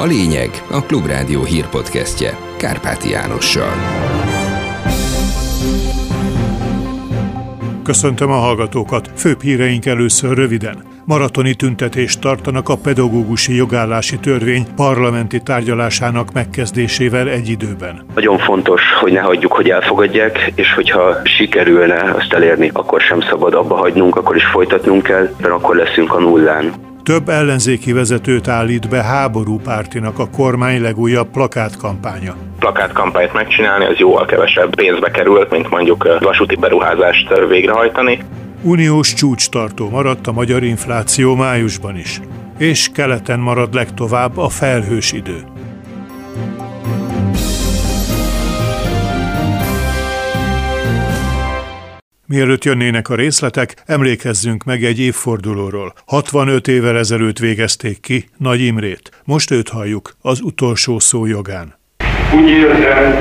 A lényeg a Klubrádió hírpodcastje Kárpáti Jánossal. Köszöntöm a hallgatókat. Főbb híreink először röviden. Maratoni tüntetést tartanak a pedagógusi jogállási törvény parlamenti tárgyalásának megkezdésével egy időben. Nagyon fontos, hogy ne hagyjuk, hogy elfogadják, és hogyha sikerülne azt elérni, akkor sem szabad abba hagynunk, akkor is folytatnunk kell, mert akkor leszünk a nullán. Több ellenzéki vezetőt állít be háborúpártinak a kormány legújabb plakátkampánya. Plakátkampányt megcsinálni az jóval kevesebb pénzbe kerül, mint mondjuk vasúti beruházást végrehajtani. Uniós csúcstartó maradt a magyar infláció májusban is, és keleten marad legtovább a felhős idő. Mielőtt jönnének a részletek, emlékezzünk meg egy évfordulóról. 65 évvel ezelőtt végezték ki Nagy Imrét. Most őt halljuk az utolsó szó jogán. Úgy érzem,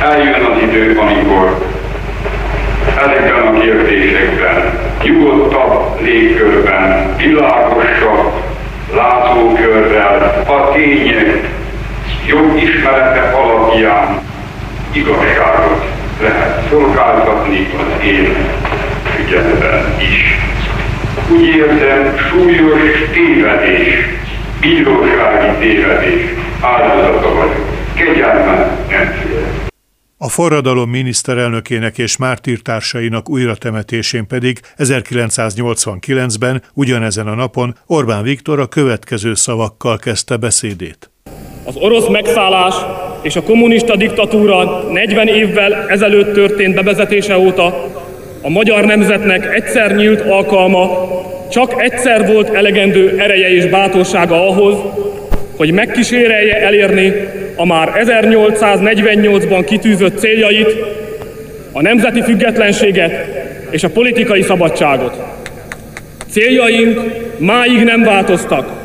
eljön az idő, amikor ezekben a kérdésekben, nyugodtabb légkörben, világosabb látszókörrel, a tények jobb ismerete alapján igazságot lehet szolgáltatni az én ügyetben is. Úgy érzem, súlyos tévedés, bírósági tévedés áldozata vagyok. Kegyelmet nem félek. A forradalom miniszterelnökének és mártírtársainak újratemetésén pedig 1989-ben, ugyanezen a napon Orbán Viktor a következő szavakkal kezdte beszédét. Az orosz megszállás és a kommunista diktatúra 40 évvel ezelőtt történt bevezetése óta a magyar nemzetnek egyszer nyílt alkalma, csak egyszer volt elegendő ereje és bátorsága ahhoz, hogy megkísérelje elérni a már 1848-ban kitűzött céljait, a nemzeti függetlenséget és a politikai szabadságot. Céljaink máig nem változtak.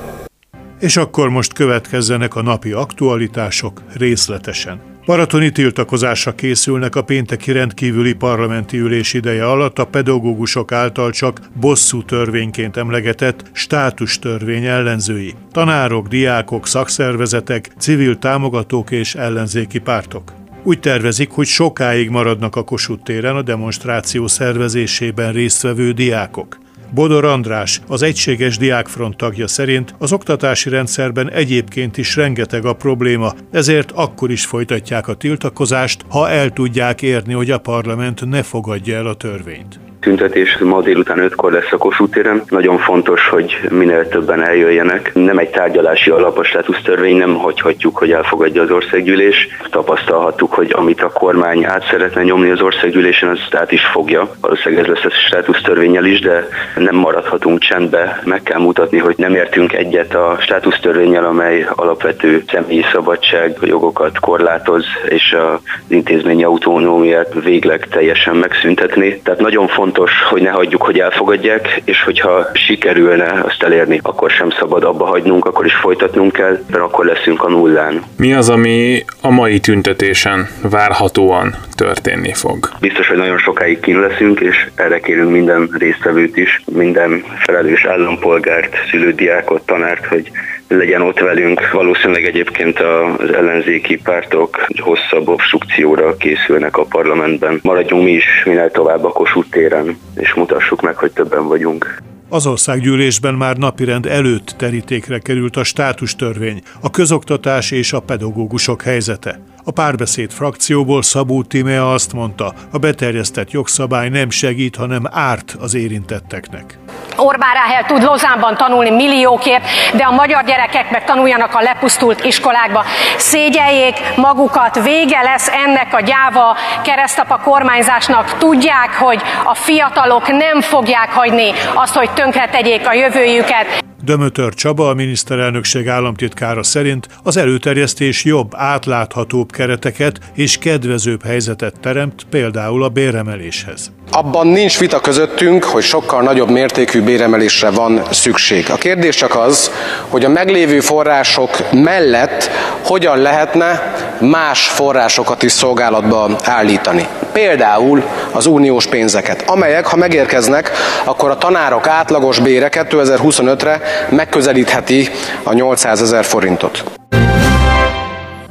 És akkor most következzenek a napi aktualitások részletesen. Maratoni tiltakozásra készülnek a pénteki rendkívüli parlamenti ülés ideje alatt a pedagógusok által csak bosszú törvényként emlegetett státus törvény ellenzői. Tanárok, diákok, szakszervezetek, civil támogatók és ellenzéki pártok. Úgy tervezik, hogy sokáig maradnak a Kossuth téren a demonstráció szervezésében résztvevő diákok. Bodor András, az Egységes Diákfront tagja szerint az oktatási rendszerben egyébként is rengeteg a probléma, ezért akkor is folytatják a tiltakozást, ha el tudják érni, hogy a parlament ne fogadja el a törvényt tüntetés ma délután 5-kor lesz a Kossuth téren. Nagyon fontos, hogy minél többen eljöjjenek. Nem egy tárgyalási alap a státusztörvény, nem hagyhatjuk, hogy elfogadja az országgyűlés. Tapasztalhattuk, hogy amit a kormány át szeretne nyomni az országgyűlésen, az át is fogja. Valószínűleg ez lesz a státusztörvényel is, de nem maradhatunk csendbe. Meg kell mutatni, hogy nem értünk egyet a státusztörvényel, amely alapvető személyi szabadság, jogokat korlátoz, és az intézményi autonómiát végleg teljesen megszüntetni. Tehát nagyon fontos fontos, hogy ne hagyjuk, hogy elfogadják, és hogyha sikerülne azt elérni, akkor sem szabad abba hagynunk, akkor is folytatnunk kell, mert akkor leszünk a nullán. Mi az, ami a mai tüntetésen várhatóan történni fog? Biztos, hogy nagyon sokáig kín leszünk, és erre kérünk minden résztvevőt is, minden felelős állampolgárt, szülődiákot, tanárt, hogy legyen ott velünk. Valószínűleg egyébként az ellenzéki pártok hosszabb obstrukcióra készülnek a parlamentben. Maradjunk mi is minél tovább a Kossuth téren, és mutassuk meg, hogy többen vagyunk. Az országgyűlésben már napirend előtt terítékre került a státustörvény, a közoktatás és a pedagógusok helyzete. A párbeszéd frakcióból Szabó Timea azt mondta, a beterjesztett jogszabály nem segít, hanem árt az érintetteknek. Orbán Ráhel tud Lozánban tanulni milliókért, de a magyar gyerekek meg tanuljanak a lepusztult iskolákba. Szégyeljék magukat, vége lesz ennek a gyáva keresztapa kormányzásnak. Tudják, hogy a fiatalok nem fogják hagyni azt, hogy tönkretegyék a jövőjüket. Dömötör Csaba, a miniszterelnökség államtitkára szerint az előterjesztés jobb, átláthatóbb kereteket és kedvezőbb helyzetet teremt például a béremeléshez. Abban nincs vita közöttünk, hogy sokkal nagyobb mértékű béremelésre van szükség. A kérdés csak az, hogy a meglévő források mellett hogyan lehetne más forrásokat is szolgálatba állítani. Például az uniós pénzeket, amelyek, ha megérkeznek, akkor a tanárok átlagos bére 2025-re megközelítheti a 800 ezer forintot.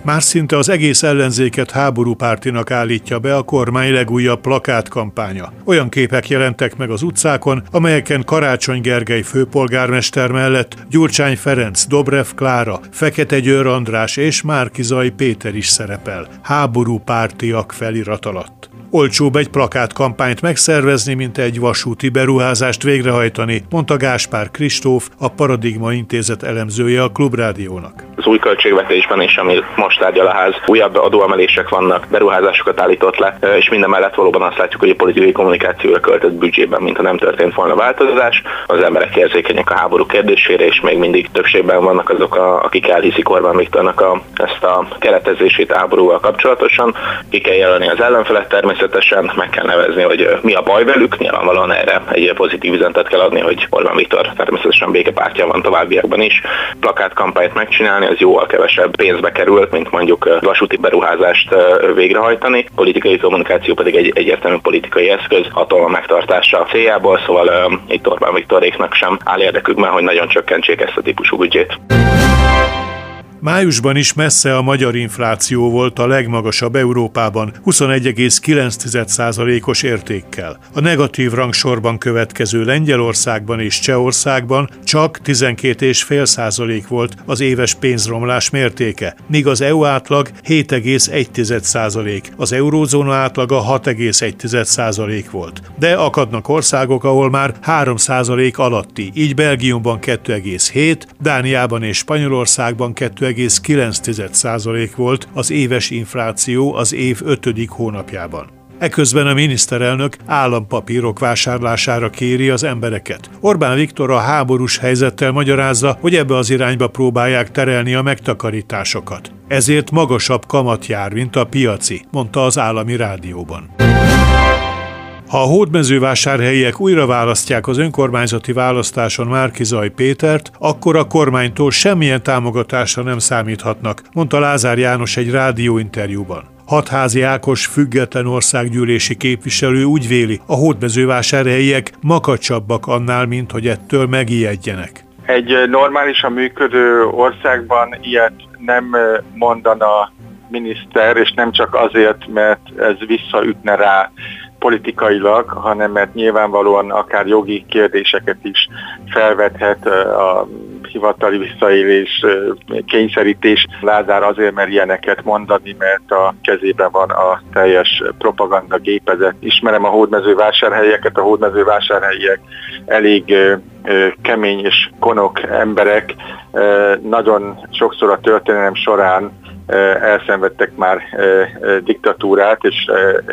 Már szinte az egész ellenzéket háborúpártinak állítja be a kormány legújabb plakátkampánya. Olyan képek jelentek meg az utcákon, amelyeken Karácsony Gergely főpolgármester mellett Gyurcsány Ferenc, Dobrev Klára, Fekete Győr András és Márkizai Péter is szerepel, háborúpártiak felirat alatt. Olcsóbb egy plakátkampányt megszervezni, mint egy vasúti beruházást végrehajtani, mondta Gáspár Kristóf, a Paradigma Intézet elemzője a Klubrádiónak. Az új költségvetésben is, ami most tárgyal a ház, újabb adóemelések vannak, beruházásokat állított le, és minden mellett valóban azt látjuk, hogy a politikai kommunikációra költött büdzsében, mintha nem történt volna változás. Az emberek érzékenyek a háború kérdésére, és még mindig többségben vannak azok, a, akik elhiszik Orbán Viktornak a, ezt a keretezését háborúval kapcsolatosan. Ki kell jelölni az ellenfelet természetesen, természetesen meg kell nevezni, hogy mi a baj velük. Nyilvánvalóan erre egy pozitív üzenetet kell adni, hogy Orbán Viktor természetesen békepártja van továbbiakban is. Plakátkampányt megcsinálni, az jóval kevesebb pénzbe kerül, mint mondjuk vasúti beruházást végrehajtani. Politikai kommunikáció pedig egy egyértelmű politikai eszköz, hatalma megtartása céljából, szóval itt Orbán Viktoréknak sem áll érdekükben, hogy nagyon csökkentsék ezt a típusú büdzsét. Májusban is messze a magyar infláció volt a legmagasabb Európában, 21,9%-os értékkel. A negatív rangsorban következő Lengyelországban és Csehországban csak 12,5% volt az éves pénzromlás mértéke, míg az EU átlag 7,1%, az eurózóna átlaga 6,1% volt. De akadnak országok, ahol már 3% alatti, így Belgiumban 2,7, Dániában és Spanyolországban 2 2,9% volt az éves infláció az év 5. hónapjában. Eközben a miniszterelnök állampapírok vásárlására kéri az embereket. Orbán Viktor a háborús helyzettel magyarázza, hogy ebbe az irányba próbálják terelni a megtakarításokat. Ezért magasabb kamat jár, mint a piaci, mondta az állami rádióban. Ha a hódmezővásárhelyiek újra választják az önkormányzati választáson Márkizaj Pétert, akkor a kormánytól semmilyen támogatásra nem számíthatnak, mondta Lázár János egy rádióinterjúban. Hatházi Ákos független országgyűlési képviselő úgy véli, a hódmezővásárhelyiek makacsabbak annál, mint hogy ettől megijedjenek. Egy normálisan működő országban ilyet nem mondana miniszter, és nem csak azért, mert ez visszaütne rá politikailag, hanem mert nyilvánvalóan akár jogi kérdéseket is felvethet a hivatali visszaélés, kényszerítés. Lázár azért mer ilyeneket mondani, mert a kezében van a teljes propaganda gépezet. Ismerem a hódmezővásárhelyeket, a hódmezővásárhelyiek elég kemény és konok emberek. Nagyon sokszor a történelem során elszenvedtek már diktatúrát, és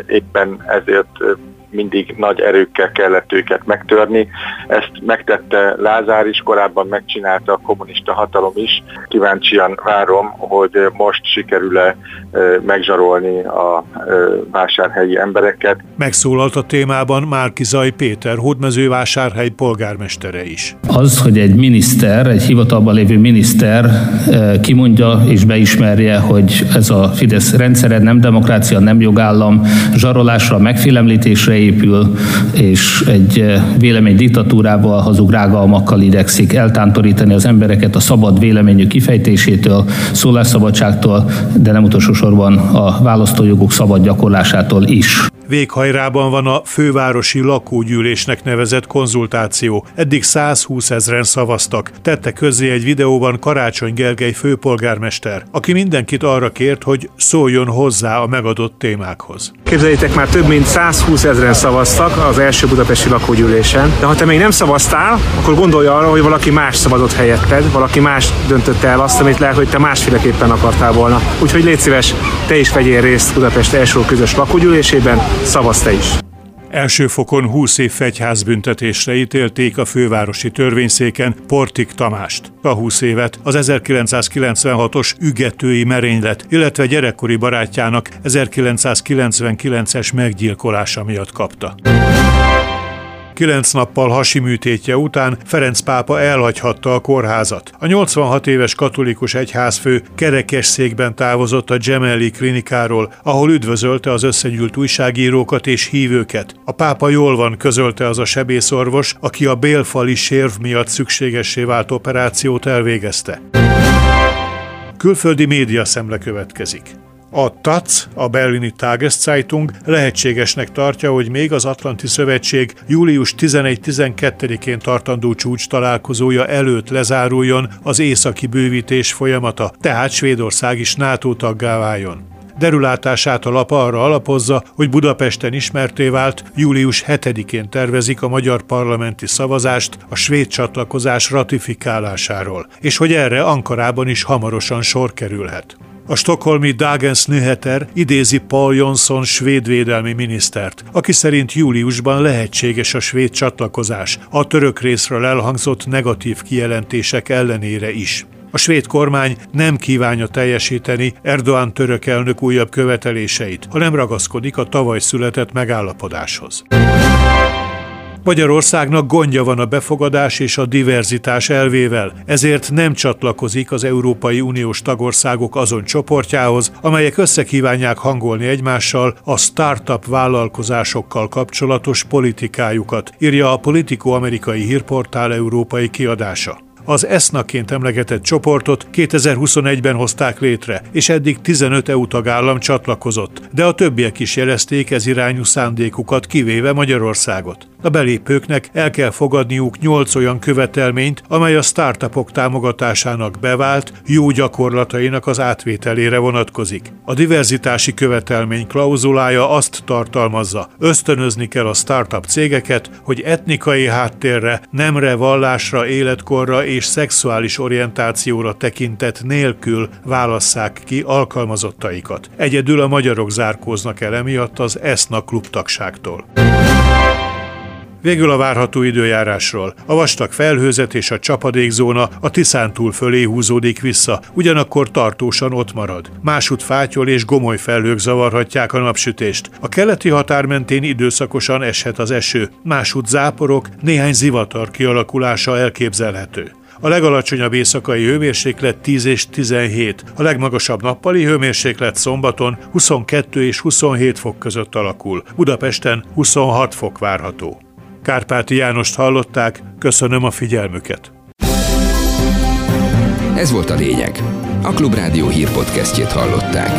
éppen ezért mindig nagy erőkkel kellett őket megtörni. Ezt megtette Lázár is, korábban megcsinálta a kommunista hatalom is. Kíváncsian várom, hogy most sikerül-e megzsarolni a vásárhelyi embereket. Megszólalt a témában Márkizaj Péter, hódmezővásárhely polgármestere is. Az, hogy egy miniszter, egy hivatalban lévő miniszter kimondja és beismerje, hogy ez a Fidesz rendszere nem demokrácia, nem jogállam, zsarolásra, megfélemlítésre épül, és egy vélemény diktatúrával, hazug rágalmakkal idegszik eltántorítani az embereket a szabad véleményük kifejtésétől, szólásszabadságtól, de nem utolsó sorban a választójogok szabad gyakorlásától is. Véghajrában van a fővárosi lakógyűlésnek nevezett konzultáció. Eddig 120 ezeren szavaztak. Tette közzé egy videóban Karácsony Gergely főpolgármester, aki mindenkit arra kért, hogy szóljon hozzá a megadott témákhoz. Képzeljétek már több mint 120 ezeren szavaztak az első budapesti lakógyűlésen, de ha te még nem szavaztál, akkor gondolj arra, hogy valaki más szavazott helyetted, valaki más döntötte el azt, amit lehet, hogy te másféleképpen akartál volna. Úgyhogy légy szíves, te is vegyél részt Budapest első közös lakógyűlésében, szavaz te is! Első fokon 20 év fegyházbüntetésre ítélték a fővárosi törvényszéken Portik Tamást. A 20 évet az 1996-os ügetői merénylet, illetve gyerekkori barátjának 1999-es meggyilkolása miatt kapta. Kilenc nappal hasi műtétje után Ferenc pápa elhagyhatta a kórházat. A 86 éves katolikus egyházfő kerekes székben távozott a Gemelli klinikáról, ahol üdvözölte az összegyűlt újságírókat és hívőket. A pápa jól van, közölte az a sebészorvos, aki a bélfali sérv miatt szükségessé vált operációt elvégezte. Külföldi média szemle következik. A TAC, a berlini Tageszeitung lehetségesnek tartja, hogy még az Atlanti Szövetség július 11-12-én tartandó csúcs találkozója előtt lezáruljon az északi bővítés folyamata, tehát Svédország is NATO taggá váljon. Derülátását a lap arra alapozza, hogy Budapesten ismerté vált, július 7-én tervezik a magyar parlamenti szavazást a svéd csatlakozás ratifikálásáról, és hogy erre Ankarában is hamarosan sor kerülhet. A stokholmi Dagens Nyheter idézi Paul Jonsson svéd védelmi minisztert, aki szerint júliusban lehetséges a svéd csatlakozás, a török részről elhangzott negatív kijelentések ellenére is. A svéd kormány nem kívánja teljesíteni Erdoğan török elnök újabb követeléseit, hanem ragaszkodik a tavaly született megállapodáshoz. Magyarországnak gondja van a befogadás és a diverzitás elvével, ezért nem csatlakozik az Európai Uniós tagországok azon csoportjához, amelyek összekívánják hangolni egymással a startup vállalkozásokkal kapcsolatos politikájukat, írja a Politico amerikai hírportál európai kiadása. Az ESZNA-ként emlegetett csoportot 2021-ben hozták létre, és eddig 15 EU tagállam csatlakozott, de a többiek is jelezték ez irányú szándékukat, kivéve Magyarországot. A belépőknek el kell fogadniuk 8 olyan követelményt, amely a startupok támogatásának bevált, jó gyakorlatainak az átvételére vonatkozik. A diverzitási követelmény klauzulája azt tartalmazza, ösztönözni kell a startup cégeket, hogy etnikai háttérre, nemre, vallásra, életkorra és szexuális orientációra tekintet nélkül válasszák ki alkalmazottaikat. Egyedül a magyarok zárkóznak el emiatt az ESNA klubtagságtól. Végül a várható időjárásról. A vastag felhőzet és a csapadékzóna a Tiszántúl fölé húzódik vissza, ugyanakkor tartósan ott marad. Másút fátyol és gomoly felhők zavarhatják a napsütést. A keleti határ mentén időszakosan eshet az eső, másút záporok, néhány zivatar kialakulása elképzelhető. A legalacsonyabb éjszakai hőmérséklet 10 és 17, a legmagasabb nappali hőmérséklet szombaton 22 és 27 fok között alakul, Budapesten 26 fok várható. Kárpáti Jánost hallották, köszönöm a figyelmüket. Ez volt a lényeg. A Klubrádió hírpodcastjét hallották.